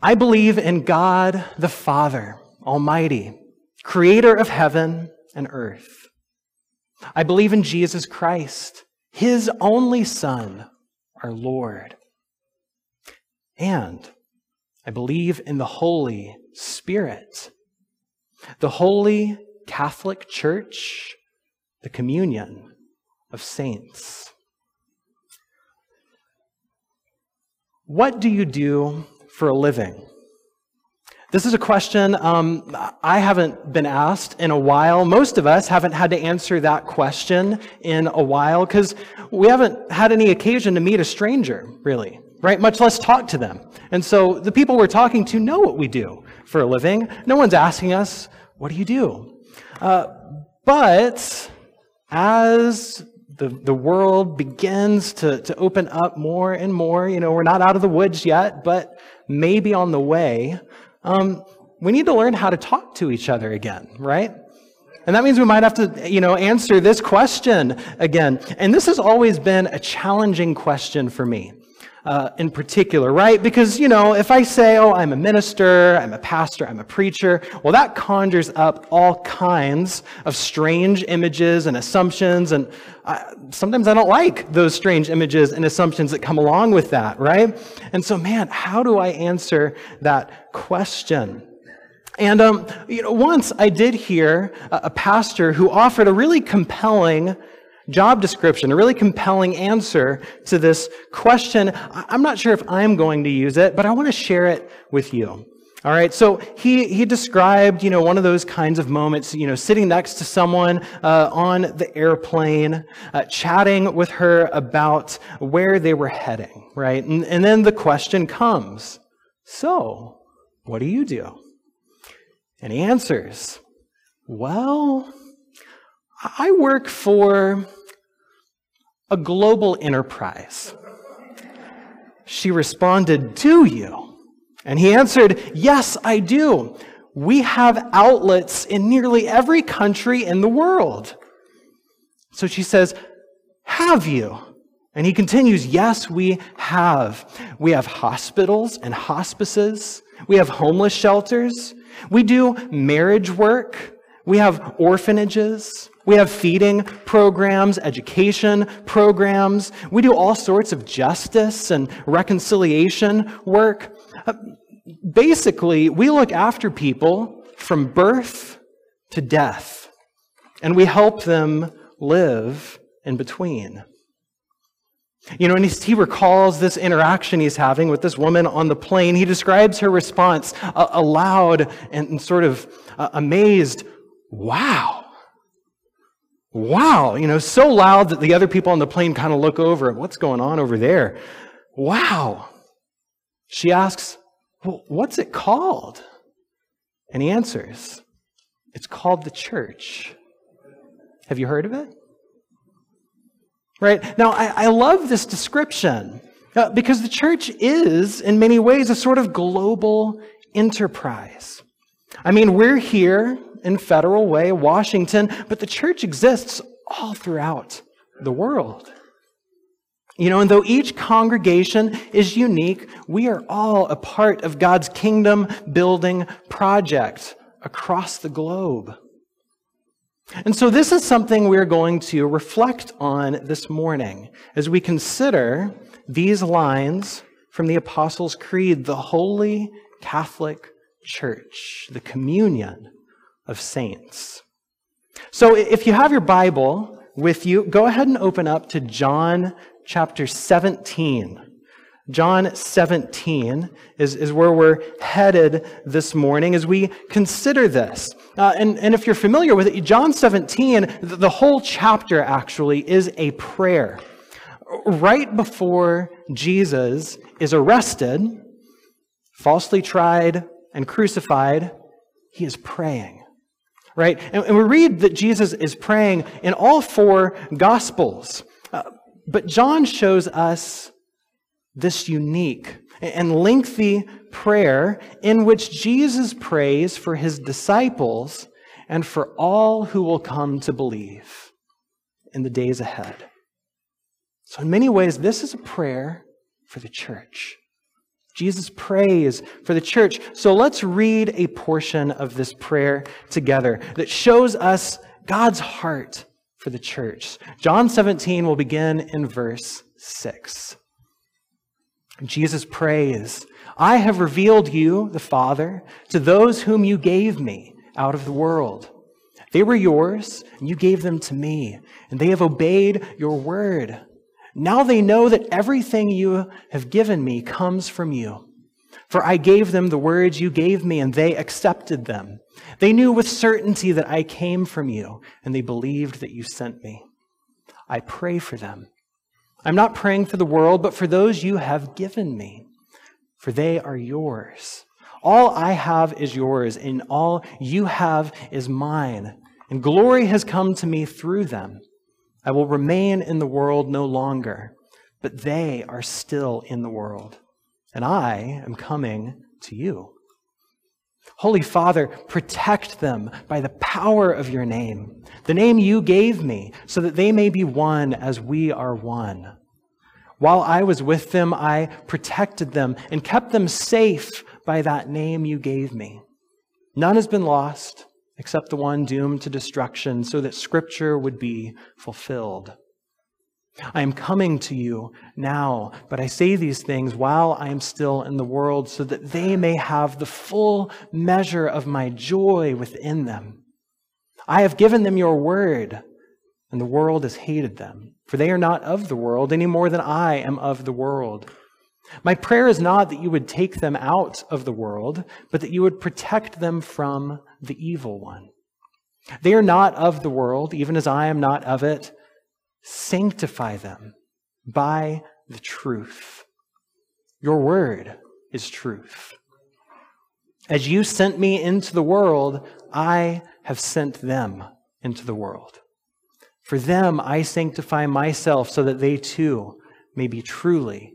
I believe in God the Father, Almighty, creator of heaven and earth. I believe in Jesus Christ, his only Son, our Lord. And I believe in the Holy Spirit, the Holy Catholic Church, the communion of saints. What do you do for a living? This is a question um, I haven't been asked in a while. Most of us haven't had to answer that question in a while because we haven't had any occasion to meet a stranger, really, right? Much less talk to them. And so the people we're talking to know what we do for a living. No one's asking us, What do you do? Uh, but as the, the world begins to, to open up more and more, you know, we're not out of the woods yet, but maybe on the way um, we need to learn how to talk to each other again, right? And that means we might have to, you know, answer this question again. And this has always been a challenging question for me uh, in particular, right? Because, you know, if I say, oh, I'm a minister, I'm a pastor, I'm a preacher, well, that conjures up all kinds of strange images and assumptions. And I, sometimes I don't like those strange images and assumptions that come along with that, right? And so, man, how do I answer that question? And, um, you know, once I did hear a, a pastor who offered a really compelling job description, a really compelling answer to this question. I'm not sure if I'm going to use it, but I want to share it with you. All right, so he, he described, you know, one of those kinds of moments, you know, sitting next to someone uh, on the airplane, uh, chatting with her about where they were heading, right? And, and then the question comes, so, what do you do? And he answers, well, I work for a global enterprise. She responded, Do you? And he answered, Yes, I do. We have outlets in nearly every country in the world. So she says, Have you? And he continues, Yes, we have. We have hospitals and hospices. We have homeless shelters. We do marriage work. We have orphanages. We have feeding programs, education programs. We do all sorts of justice and reconciliation work. Uh, basically, we look after people from birth to death, and we help them live in between. You know, and he recalls this interaction he's having with this woman on the plane. He describes her response aloud and sort of uh, amazed, wow. Wow, you know, so loud that the other people on the plane kind of look over. At what's going on over there? Wow. She asks, well, What's it called? And he answers, It's called the church. Have you heard of it? Right? Now, I, I love this description uh, because the church is, in many ways, a sort of global enterprise. I mean, we're here in Federal Way, Washington, but the church exists all throughout the world. You know, and though each congregation is unique, we are all a part of God's kingdom building project across the globe. And so, this is something we're going to reflect on this morning as we consider these lines from the Apostles' Creed, the Holy Catholic Church, the communion of saints. So if you have your Bible with you, go ahead and open up to John chapter 17. John 17 is, is where we're headed this morning as we consider this. Uh, and, and if you're familiar with it, John 17, the whole chapter actually is a prayer. Right before Jesus is arrested, falsely tried, and crucified, he is praying right? And, and we read that Jesus is praying in all four Gospels. Uh, but John shows us this unique and lengthy prayer in which Jesus prays for his disciples and for all who will come to believe in the days ahead. So, in many ways, this is a prayer for the church. Jesus prays for the church. So let's read a portion of this prayer together that shows us God's heart for the church. John 17 will begin in verse 6. Jesus prays, I have revealed you, the Father, to those whom you gave me out of the world. They were yours, and you gave them to me, and they have obeyed your word. Now they know that everything you have given me comes from you. For I gave them the words you gave me, and they accepted them. They knew with certainty that I came from you, and they believed that you sent me. I pray for them. I'm not praying for the world, but for those you have given me, for they are yours. All I have is yours, and all you have is mine. And glory has come to me through them. I will remain in the world no longer, but they are still in the world, and I am coming to you. Holy Father, protect them by the power of your name, the name you gave me, so that they may be one as we are one. While I was with them, I protected them and kept them safe by that name you gave me. None has been lost except the one doomed to destruction, so that Scripture would be fulfilled. I am coming to you now, but I say these things while I am still in the world, so that they may have the full measure of my joy within them. I have given them your word, and the world has hated them, for they are not of the world any more than I am of the world. My prayer is not that you would take them out of the world, but that you would protect them from the evil one. They are not of the world, even as I am not of it. Sanctify them by the truth. Your word is truth. As you sent me into the world, I have sent them into the world. For them I sanctify myself so that they too may be truly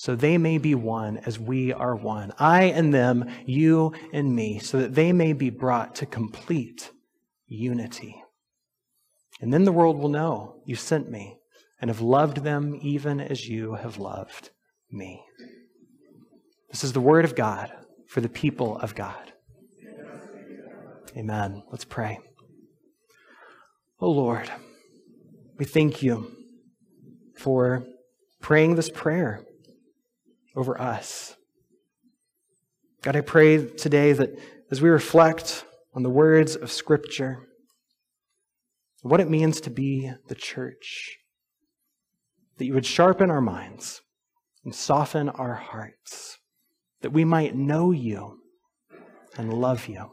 so they may be one as we are one. I and them, you and me, so that they may be brought to complete unity. And then the world will know you sent me and have loved them even as you have loved me. This is the word of God for the people of God. Amen. Let's pray. Oh Lord, we thank you for praying this prayer over us. God, I pray today that as we reflect on the words of Scripture, what it means to be the church, that you would sharpen our minds and soften our hearts, that we might know you and love you.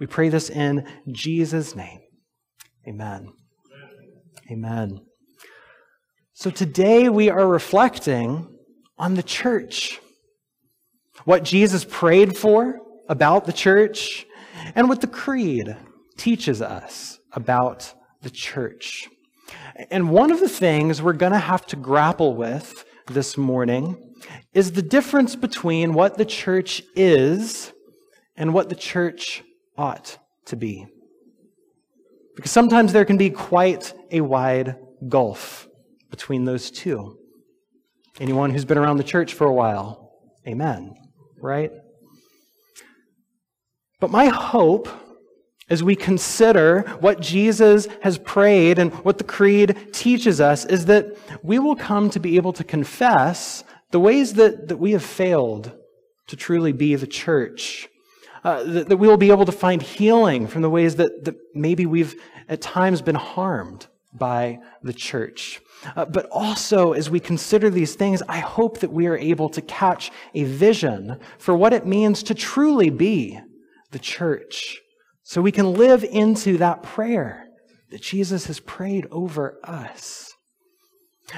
We pray this in Jesus' name. Amen. Amen. So today we are reflecting on the church. What Jesus prayed for about the church, and what the Creed teaches us about the church. And one of the things we're going to have to grapple with this morning is the difference between what the church is and what the church ought to be. Because sometimes there can be quite a wide gulf between those two. Anyone who's been around the church for a while? Amen. Right? But my hope as we consider what Jesus has prayed and what the Creed teaches us is that we will come to be able to confess the ways that, that we have failed to truly be the church. Uh, that, that we will be able to find healing from the ways that, that maybe we've at times been harmed by the church. Uh, but also, as we consider these things, I hope that we are able to catch a vision for what it means to truly be the church. So we can live into that prayer that Jesus has prayed over us.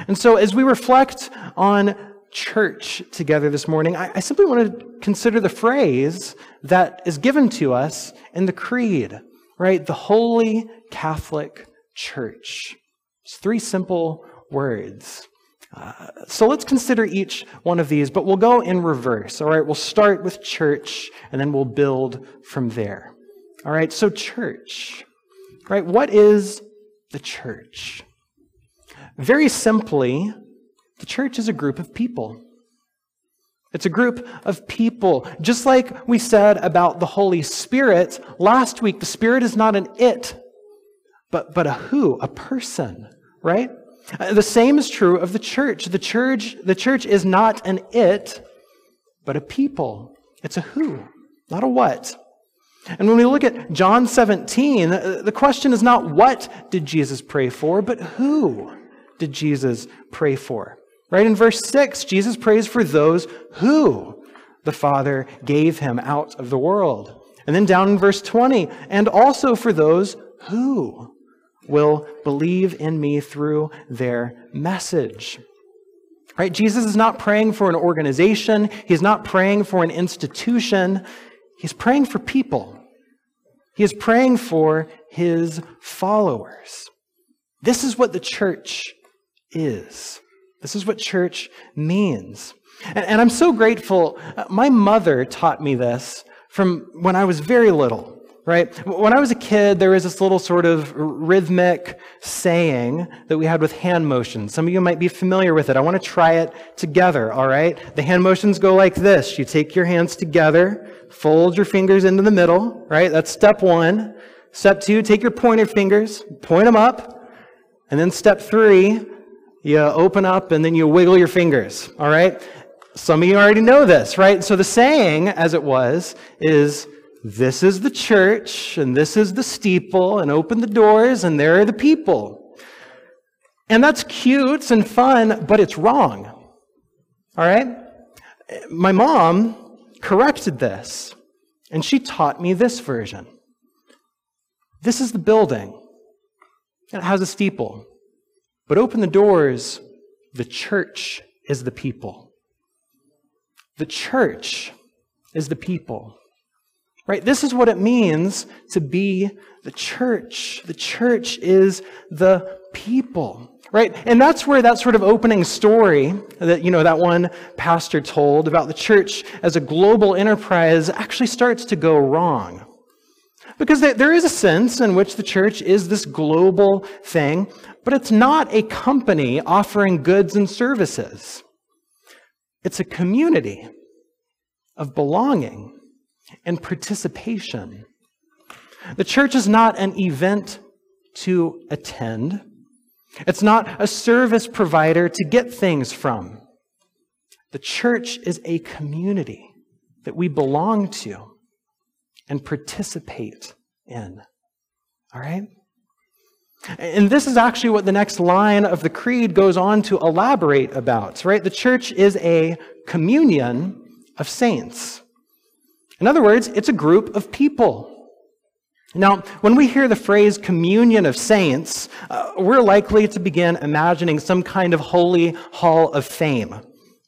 And so, as we reflect on church together this morning, I, I simply want to consider the phrase that is given to us in the Creed, right? The Holy Catholic Church. It's three simple words. Uh, so let's consider each one of these, but we'll go in reverse. All right, we'll start with church and then we'll build from there. All right, so church. Right, what is the church? Very simply, the church is a group of people. It's a group of people. Just like we said about the Holy Spirit last week, the Spirit is not an it, but, but a who, a person, right? Uh, the same is true of the church. The church, the church is not an it, but a people. It's a who, not a what. And when we look at John 17, uh, the question is not what did Jesus pray for, but who did Jesus pray for? Right in verse 6, Jesus prays for those who the Father gave him out of the world. And then down in verse 20, and also for those who will believe in me through their message. Right? Jesus is not praying for an organization, he's not praying for an institution, he's praying for people. He is praying for his followers. This is what the church is. This is what church means. And, and I'm so grateful. Uh, my mother taught me this from when I was very little right? When I was a kid, there was this little sort of rhythmic saying that we had with hand motions. Some of you might be familiar with it. I want to try it together, all right? The hand motions go like this. You take your hands together, fold your fingers into the middle, right? That's step one. Step two, take your pointer fingers, point them up. And then step three, you open up and then you wiggle your fingers, all right? Some of you already know this, right? So the saying, as it was, is this is the church, and this is the steeple, and open the doors, and there are the people. And that's cute and fun, but it's wrong. All right? My mom corrected this, and she taught me this version. This is the building. It has a steeple. But open the doors, the church is the people. The church is the people. Right? This is what it means to be the church. The church is the people. Right? And that's where that sort of opening story that, you know, that one pastor told about the church as a global enterprise actually starts to go wrong. Because there is a sense in which the church is this global thing, but it's not a company offering goods and services. It's a community of belonging and participation. The church is not an event to attend. It's not a service provider to get things from. The church is a community that we belong to and participate in. All right? And this is actually what the next line of the creed goes on to elaborate about, right? The church is a communion of saints. In other words, it's a group of people. Now, when we hear the phrase communion of saints, uh, we're likely to begin imagining some kind of holy hall of fame,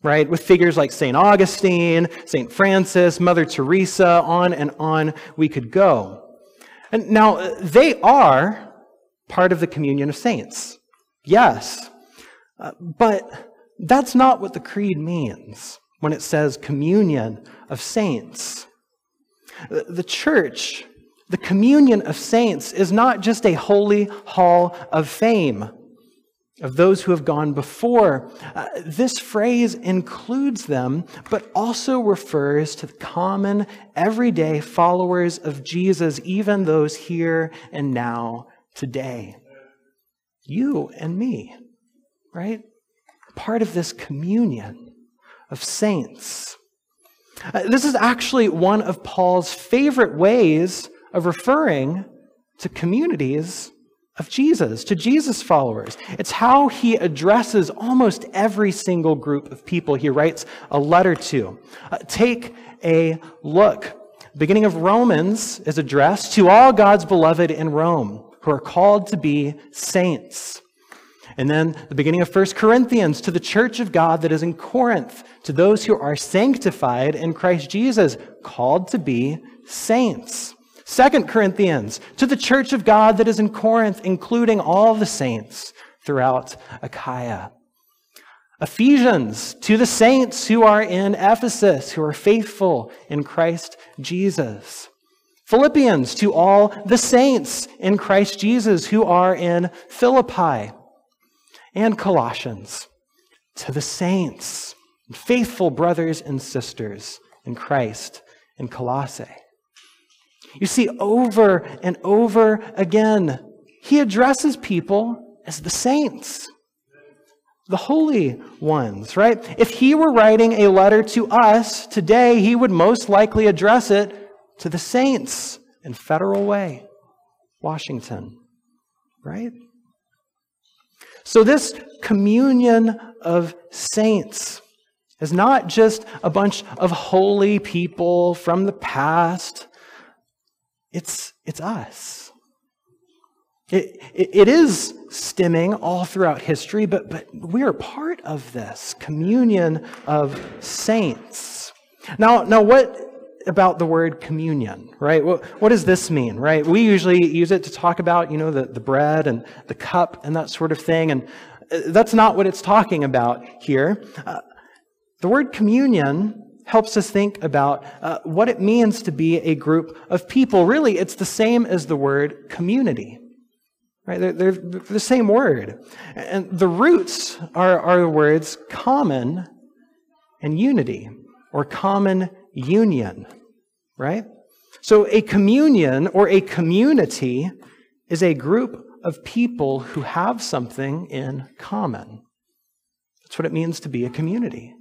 right? With figures like St. Augustine, St. Francis, Mother Teresa, on and on we could go. And now, they are part of the communion of saints. Yes. Uh, but that's not what the creed means when it says communion of saints. The church, the communion of saints, is not just a holy hall of fame of those who have gone before. Uh, this phrase includes them, but also refers to the common, everyday followers of Jesus, even those here and now today. You and me, right? Part of this communion of saints. Uh, this is actually one of Paul's favorite ways of referring to communities of Jesus, to Jesus followers. It's how he addresses almost every single group of people he writes a letter to. Uh, take a look. Beginning of Romans is addressed to all God's beloved in Rome who are called to be saints. And then the beginning of 1 Corinthians to the church of God that is in Corinth, to those who are sanctified in Christ Jesus, called to be saints. 2 Corinthians to the church of God that is in Corinth, including all the saints throughout Achaia. Ephesians to the saints who are in Ephesus, who are faithful in Christ Jesus. Philippians to all the saints in Christ Jesus who are in Philippi. And Colossians to the saints, faithful brothers and sisters in Christ in Colossae. You see, over and over again, he addresses people as the saints the holy ones, right? If he were writing a letter to us today, he would most likely address it to the saints in Federal Way, Washington, right? So, this communion of saints is not just a bunch of holy people from the past, it's, it's us. It, it, it is stemming all throughout history, but, but we are part of this communion of saints. Now, now what about the word communion, right? What, what does this mean, right? We usually use it to talk about, you know, the, the bread and the cup and that sort of thing, and uh, that's not what it's talking about here. Uh, the word communion helps us think about uh, what it means to be a group of people. Really, it's the same as the word community. Right? They're, they're, the same word. And the roots are, are the words common and unity, or common union, right? So a communion or a community is a group of people who have something in common. That's what it means to be a community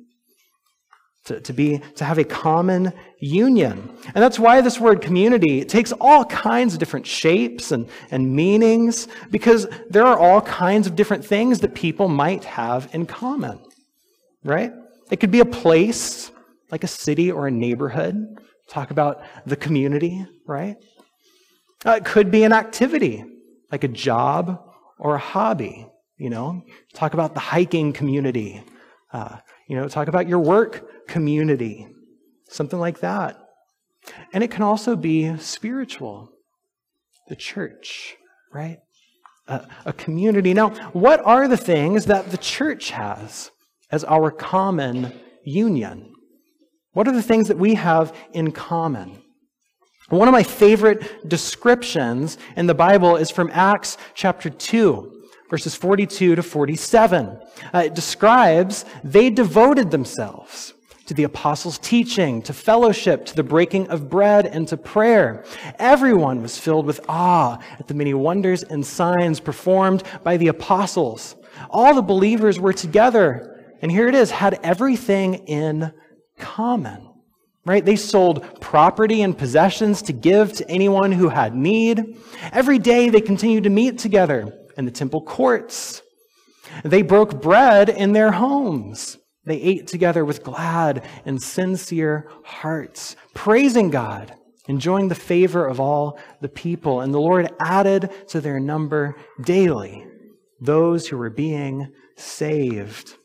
to, to be to have a common union and that's why this word community takes all kinds of different shapes and, and meanings because there are all kinds of different things that people might have in common right it could be a place like a city or a neighborhood talk about the community right uh, it could be an activity like a job or a hobby you know talk about the hiking community uh, you know talk about your work community, something like that. And it can also be spiritual, the church, right? A, a, community. Now, what are the things that the church has as our common union? What are the things that we have in common? One of my favorite descriptions in the Bible is from Acts chapter 2 verses 42 to 47. Uh, it describes they devoted themselves to the apostles' teaching, to fellowship, to the breaking of bread, and to prayer. Everyone was filled with awe at the many wonders and signs performed by the apostles. All the believers were together, and here it is, had everything in common. Right? They sold property and possessions to give to anyone who had need. Every day they continued to meet together in the temple courts. They broke bread in their homes they ate together with glad and sincere hearts, praising God, enjoying the favor of all the people. And the Lord added to their number daily those who were being saved.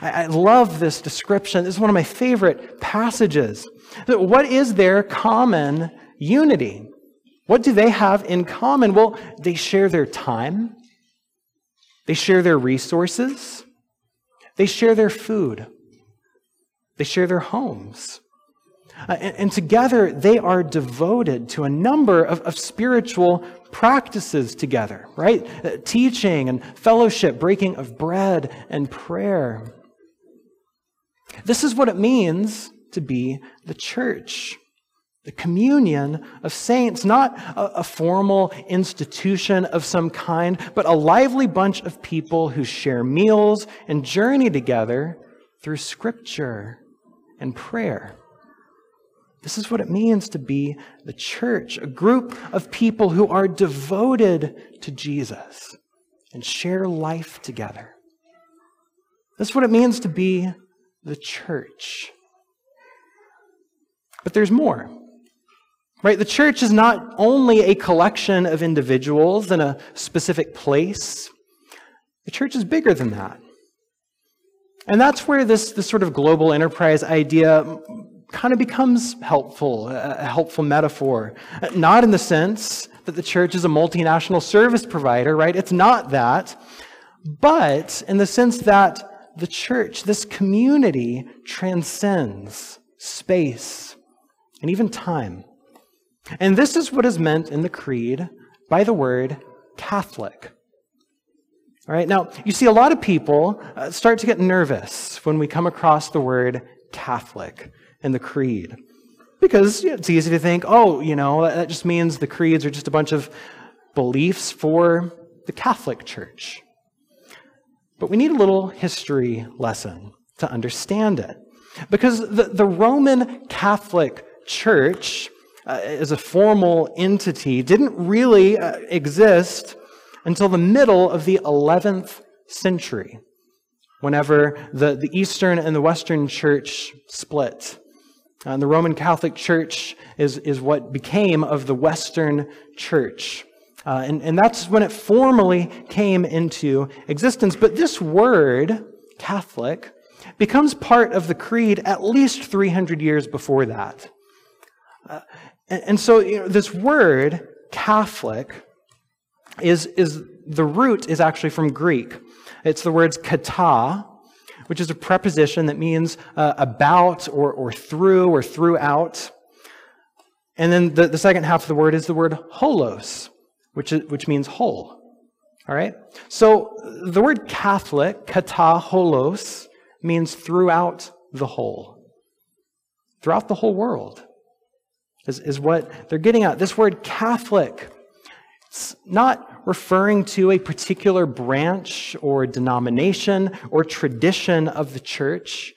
I, I love this description. This is one of my favorite passages. What is their common unity? What do they have in common? Well, they share their time, they share their resources, they share their food, they share their homes. Uh, and, and, together, they are devoted to a number of, of spiritual practices together, right? Uh, teaching and fellowship, breaking of bread and prayer. This is what it means to be the church. The communion of saints, not a, a, formal institution of some kind, but a lively bunch of people who share meals and journey together through scripture and prayer. This is what it means to be the church, a group of people who are devoted to Jesus and share life together. That's what it means to be the church. But there's more. Right? The church is not only a collection of individuals in a specific place. The church is bigger than that. And that's where this, this sort of global enterprise idea kind of becomes helpful, a helpful metaphor. Not in the sense that the church is a multinational service provider, right? It's not that. But in the sense that the church, this community, transcends space and even time. And this is what is meant in the creed by the word Catholic. All right, now you see a lot of people uh, start to get nervous when we come across the word Catholic in the creed. Because it's easy to think, oh, you know, that just means the creeds are just a bunch of beliefs for the Catholic Church. But we need a little history lesson to understand it. Because the, the Roman Catholic Church, uh, as a formal entity, didn't really uh, exist until the middle of the 11th century, whenever the, the Eastern and the Western Church split. And the Roman Catholic Church is, is what became of the Western Church. Uh, and, and that's when it formally came into existence. But this word, Catholic, becomes part of the creed at least 300 years before that. Uh, and, and, so you know, this word, Catholic, is, is the root is actually from Greek. It's the words kata, which is a preposition that means uh, about or, or through or throughout. And then the, the second half of the word is the word holos, which, is, which means whole. All right? So the word Catholic, kata holos, means throughout the whole. Throughout the whole world is, is what they're getting at. This word Catholic, it's not referring to a particular branch or denomination or tradition of the church.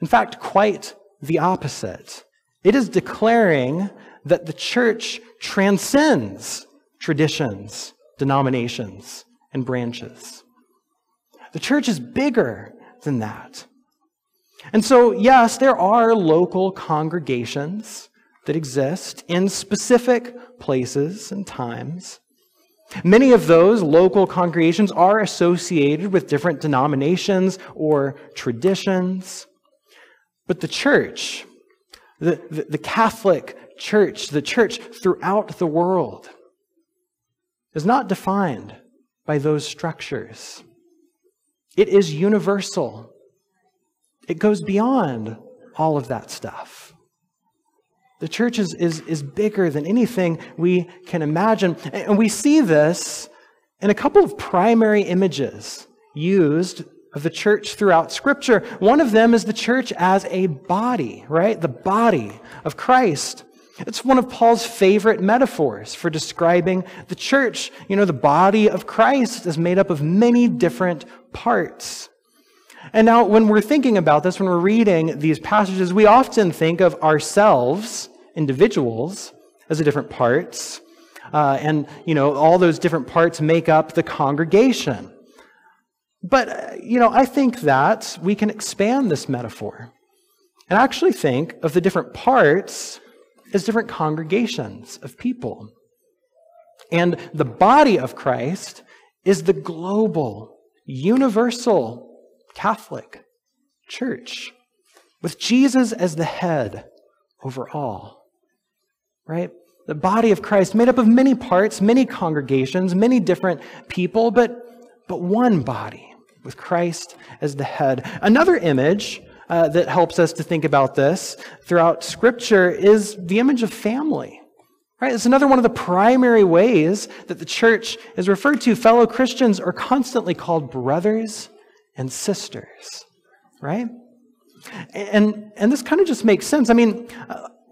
In fact, quite the opposite. It is declaring that the church transcends traditions, denominations, and branches. The church is bigger than that. And so, yes, there are local congregations that exist in specific places and times. Many of those local congregations are associated with different denominations or traditions. But the church, the, the, the, Catholic Church, the church throughout the world, is not defined by those structures. It is universal, it goes beyond all of that stuff. The church is, is, is bigger than anything we can imagine. And we see this in a couple of primary images used of the church throughout Scripture. One of them is the church as a body, right? The body of Christ. It's one of Paul's favorite metaphors for describing the church. You know, the body of Christ is made up of many different parts. And now, when we're thinking about this, when we're reading these passages, we often think of ourselves, individuals, as the different parts. Uh, and, you know, all those different parts make up the congregation. But, uh, you know, I think that we can expand this metaphor and actually think of the different parts as different congregations of people. And the body of Christ is the global, universal Catholic church with Jesus as the head over all. Right? The body of Christ made up of many parts, many congregations, many different people, but, but one body with Christ as the head. Another image uh, that helps us to think about this throughout Scripture is the image of family. Right? It's another one of the primary ways that the church is referred to. Fellow Christians are constantly called brothers and sisters, right? And, and this kind of just makes sense. I mean,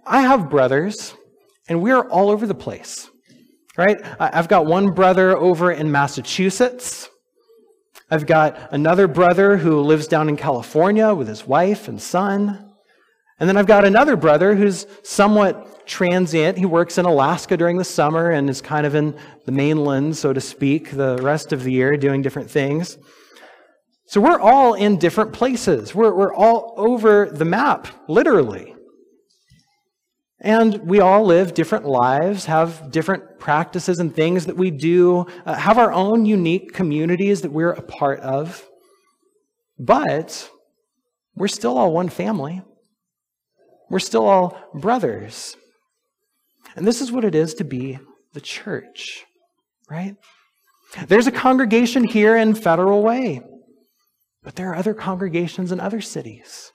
I have brothers, and we're all over the place, right? I've got one brother over in Massachusetts. I've got another brother who lives down in California with his wife and son. And then I've got another brother who's somewhat transient. He works in Alaska during the summer and is kind of in the mainland, so to speak, the rest of the year doing different things. So we're all in different places. We're, we're all over the map, literally. And we all live different lives, have different practices and things that we do, uh, have our own unique communities that we're a part of. But we're still all one family. We're still all brothers. And this is what it is to be the church, right? There's a congregation here in Federal Way, but there are other congregations in other cities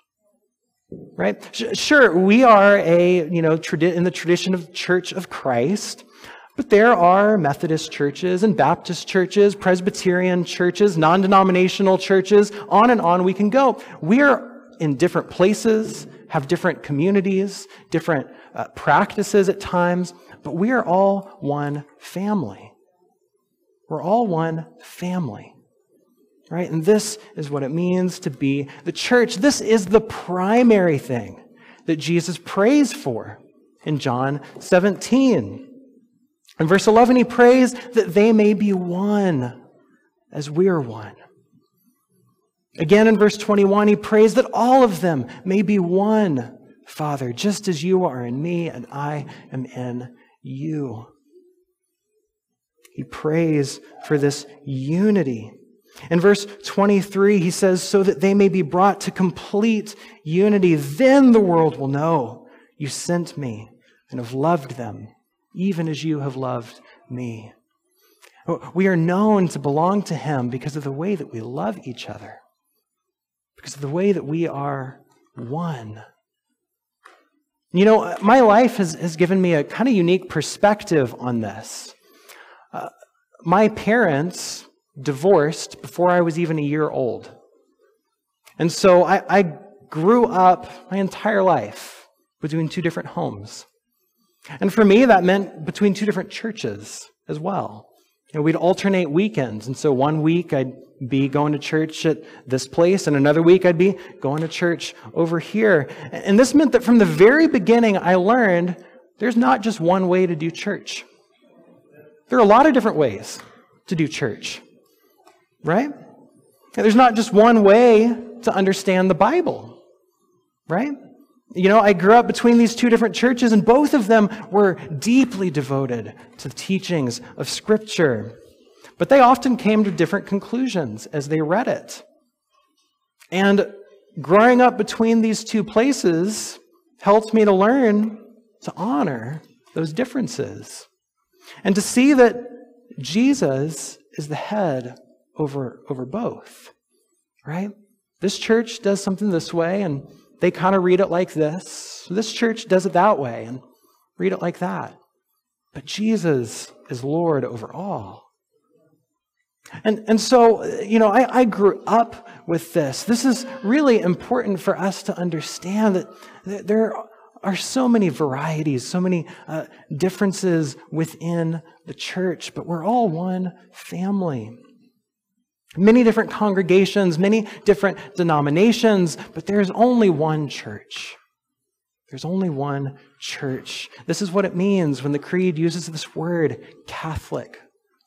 right? Sure, we are a, you know, in the tradition of Church of Christ, but there are Methodist churches and Baptist churches, Presbyterian churches, non denominational churches, on and on we can go. We are in different places, have different communities, different uh, practices at times, but we are all one family. We're all one family right? And this is what it means to be the church. This is the primary thing that Jesus prays for in John 17. In verse 11, he prays that they may be one as we are one. Again, in verse 21, he prays that all of them may be one, Father, just as you are in me and I am in you. He prays for this unity. In verse 23, he says, So that they may be brought to complete unity, then the world will know you sent me and have loved them, even as you have loved me. We are known to belong to him because of the way that we love each other, because of the way that we are one. You know, my life has, has given me a kind of unique perspective on this. Uh, my parents divorced before I was even a year old. And so I, I grew up my entire life between two different homes. And for me, that meant between two different churches as well. Know, we'd alternate weekends. And so one week I'd be going to church at this place, and another week I'd be going to church over here. And this meant that from the very beginning, I learned there's not just one way to do church. There are a lot of different ways to do church right? There's not just one way to understand the Bible, right? You know, I grew up between these two different churches, and both of them were deeply devoted to the teachings of Scripture. But they often came to different conclusions as they read it. And growing up between these two places helped me to learn to honor those differences and to see that Jesus is the head over, over both, right? This church does something this way, and they kind of read it like this. This church does it that way, and read it like that. But Jesus is Lord over all. And, and so, you know, I, I grew up with this. This is really important for us to understand that there are so many varieties, so many uh, differences within the church, but we're all one family. Many different congregations, many different denominations, but there's only one church. There's only one church. This is what it means when the Creed uses this word, Catholic,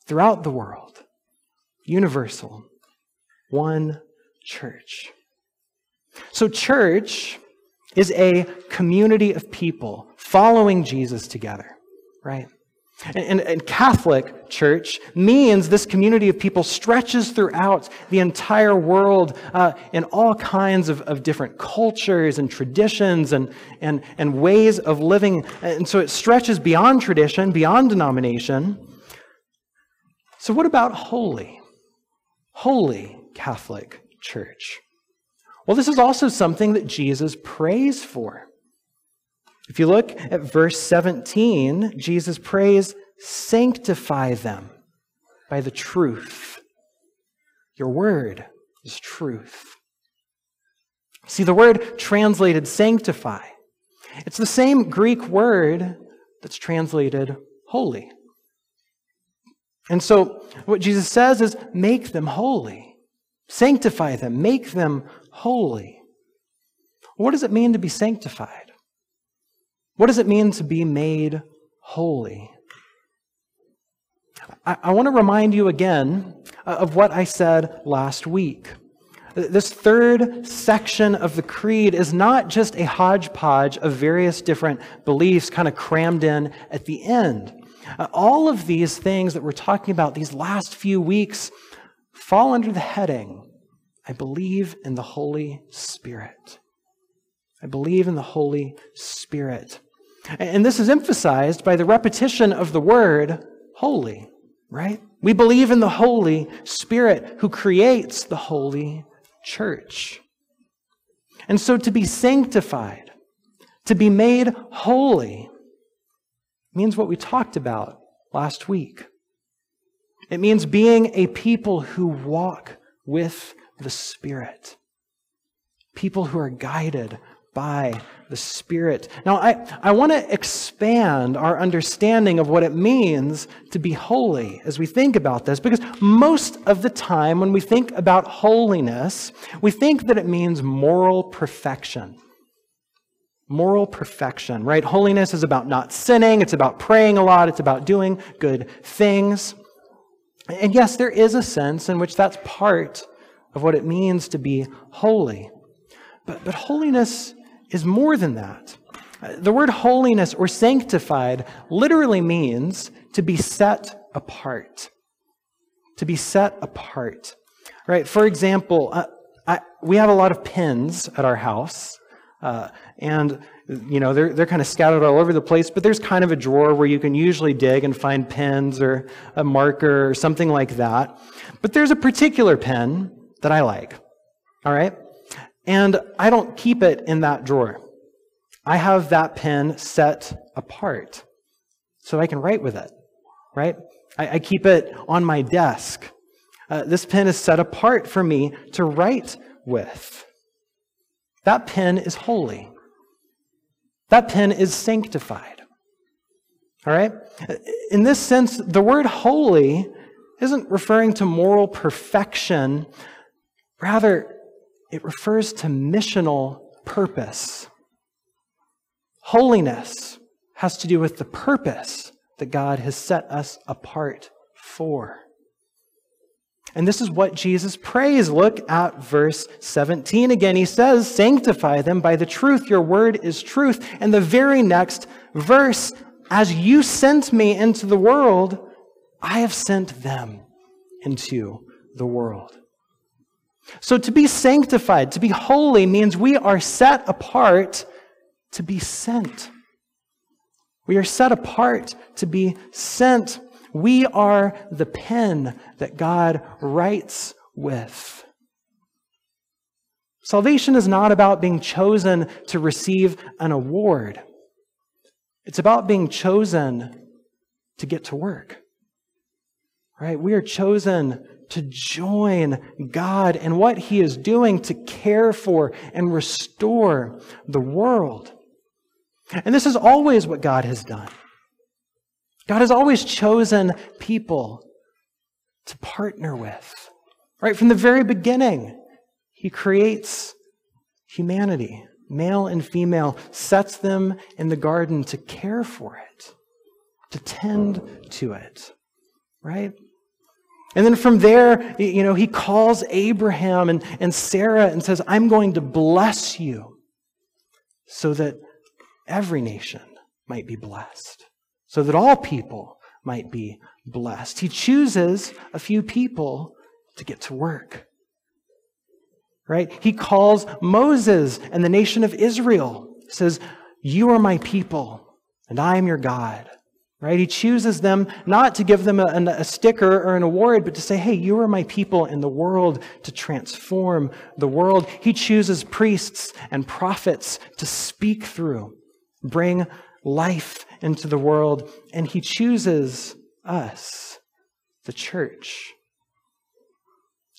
throughout the world. Universal. One church. So, church is a community of people following Jesus together, right? And, and, Catholic Church means this community of people stretches throughout the entire world uh, in all kinds of, of different cultures and traditions and, and, and ways of living. And so it stretches beyond tradition, beyond denomination. So, what about holy? Holy Catholic Church. Well, this is also something that Jesus prays for. If you look at verse 17, Jesus prays, Sanctify them by the truth. Your word is truth. See, the word translated sanctify, it's the same Greek word that's translated holy. And so, what Jesus says is make them holy, sanctify them, make them holy. What does it mean to be sanctified? What does it mean to be made holy? I, I want to remind you again uh, of what I said last week. This third section of the creed is not just a hodgepodge of various different beliefs kind of crammed in at the end. Uh, all of these things that we're talking about these last few weeks fall under the heading I believe in the Holy Spirit. I believe in the Holy Spirit. And this is emphasized by the repetition of the word holy, right? We believe in the Holy Spirit who creates the holy church. And so to be sanctified, to be made holy, means what we talked about last week. It means being a people who walk with the Spirit, people who are guided by the Spirit. Now, I, I want to expand our understanding of what it means to be holy as we think about this, because most of the time when we think about holiness, we think that it means moral perfection. Moral perfection, right? Holiness is about not sinning, it's about praying a lot, it's about doing good things. And yes, there is a sense in which that's part of what it means to be holy. But, but holiness is more than that. The word holiness or sanctified literally means to be set apart. To be set apart. Right? For example, uh, I, we have a lot of pins at our house. Uh, and you know they're, they're kind of scattered all over the place but there's kind of a drawer where you can usually dig and find pens or a marker or something like that but there's a particular pen that i like all right and I don't keep it in that drawer. I have that pen set apart so I can write with it, right? I, I keep it on my desk. Uh, this pen is set apart for me to write with. That pen is holy. That pen is sanctified. All right? In this sense, the word holy isn't referring to moral perfection. Rather, it refers to missional purpose. Holiness has to do with the purpose that God has set us apart for. And this is what Jesus prays. Look at verse 17 again. He says, Sanctify them by the truth. Your word is truth. And the very next verse, As you sent me into the world, I have sent them into the world. So to be sanctified, to be holy, means we are set apart to be sent. We are set apart to be sent. We are the pen that God writes with. Salvation is not about being chosen to receive an award. It's about being chosen to get to work. Right? We are chosen to join God and what He is doing to care for and restore the world. And this is always what God has done. God has always chosen people to partner with. Right from the very beginning, He creates humanity, male and female, sets them in the garden to care for it, to tend to it. Right? And then from there, you know, he calls Abraham and, and Sarah and says, I'm going to bless you so that every nation might be blessed, so that all people might be blessed. He chooses a few people to get to work. Right? He calls Moses and the nation of Israel, says, You are my people, and I am your God right? He chooses them not to give them a, a, sticker or an award, but to say, hey, you are my people in the world to transform the world. He chooses priests and prophets to speak through, bring life into the world, and he chooses us, the church.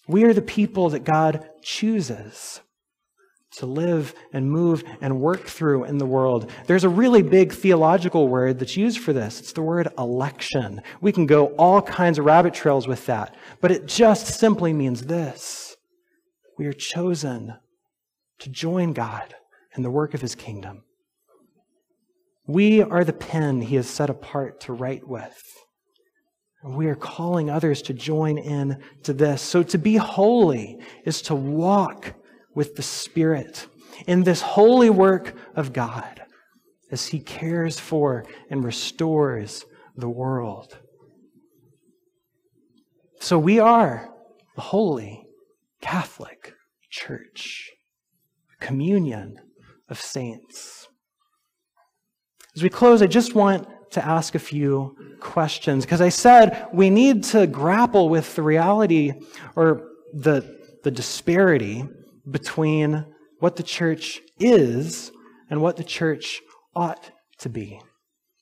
We are the people that God chooses to live and move and work through in the world. There's a really big theological word that's used for this. It's the word election. We can go all kinds of rabbit trails with that, but it just simply means this we are chosen to join God in the work of his kingdom. We are the pen he has set apart to write with. We are calling others to join in to this. So to be holy is to walk with the Spirit in this holy work of God as He cares for and restores the world. So we are the holy Catholic Church, communion of saints. As we close, I just want to ask a few questions because I said we need to grapple with the reality or the, the disparity between what the church is and what the church ought to be.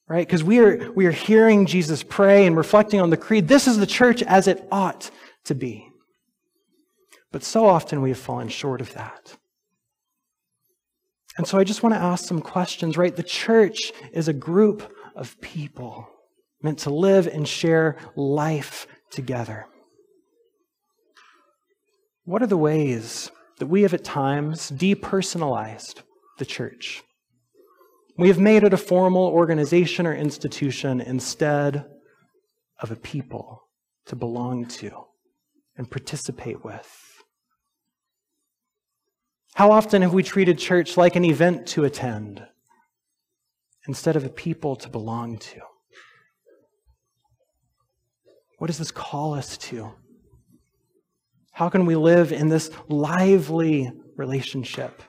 Right? Because we are, we are hearing Jesus pray and reflecting on the creed. This is the church as it ought to be. But so often we have fallen short of that. And so I just want to ask some questions, right? The church is a group of people meant to live and share life together. What are the ways that we have at times depersonalized the church? We have made it a formal organization or institution instead of a people to belong to and participate with. How often have we treated church like an event to attend instead of a people to belong to? What does this call us to? How can we live in this lively relationship,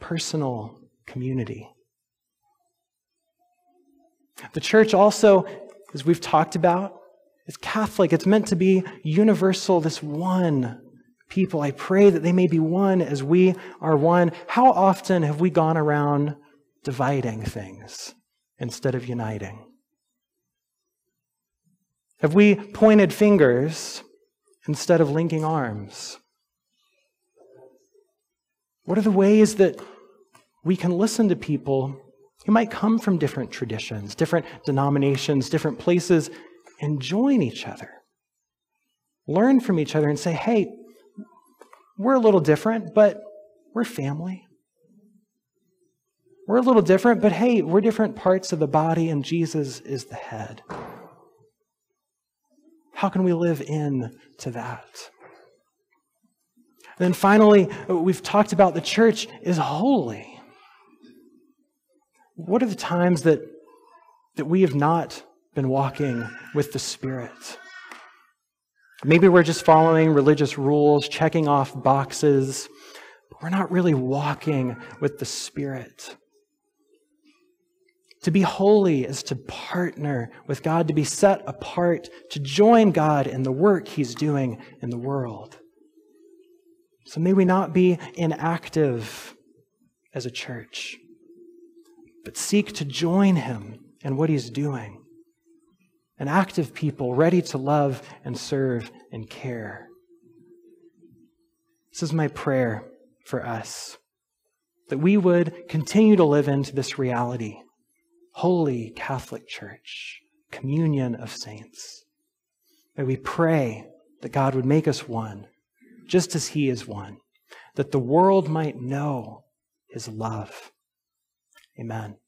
personal community? The church also, as we've talked about, is Catholic. It's meant to be universal, this one people. I pray that they may be one as we are one. How often have we gone around dividing things instead of uniting? Have we pointed fingers instead of linking arms? What are the ways that we can listen to people who might come from different traditions, different denominations, different places, and join each other? Learn from each other and say, hey, we're a little different, but we're family. We're a little different, but hey, we're different parts of the body, and Jesus is the head. How can we live in to that? then finally, we've talked about the church is holy. What are the times that, that we have not been walking with the Spirit? Maybe we're just following religious rules, checking off boxes, but we're not really walking with the Spirit. To be holy is to partner with God, to be set apart, to join God in the work He's doing in the world. So may we not be inactive as a church, but seek to join Him in what He's doing. An active people ready to love and serve and care. This is my prayer for us that we would continue to live into this reality holy Catholic Church, communion of saints. May we pray that God would make us one, just as He is one, that the world might know His love. Amen.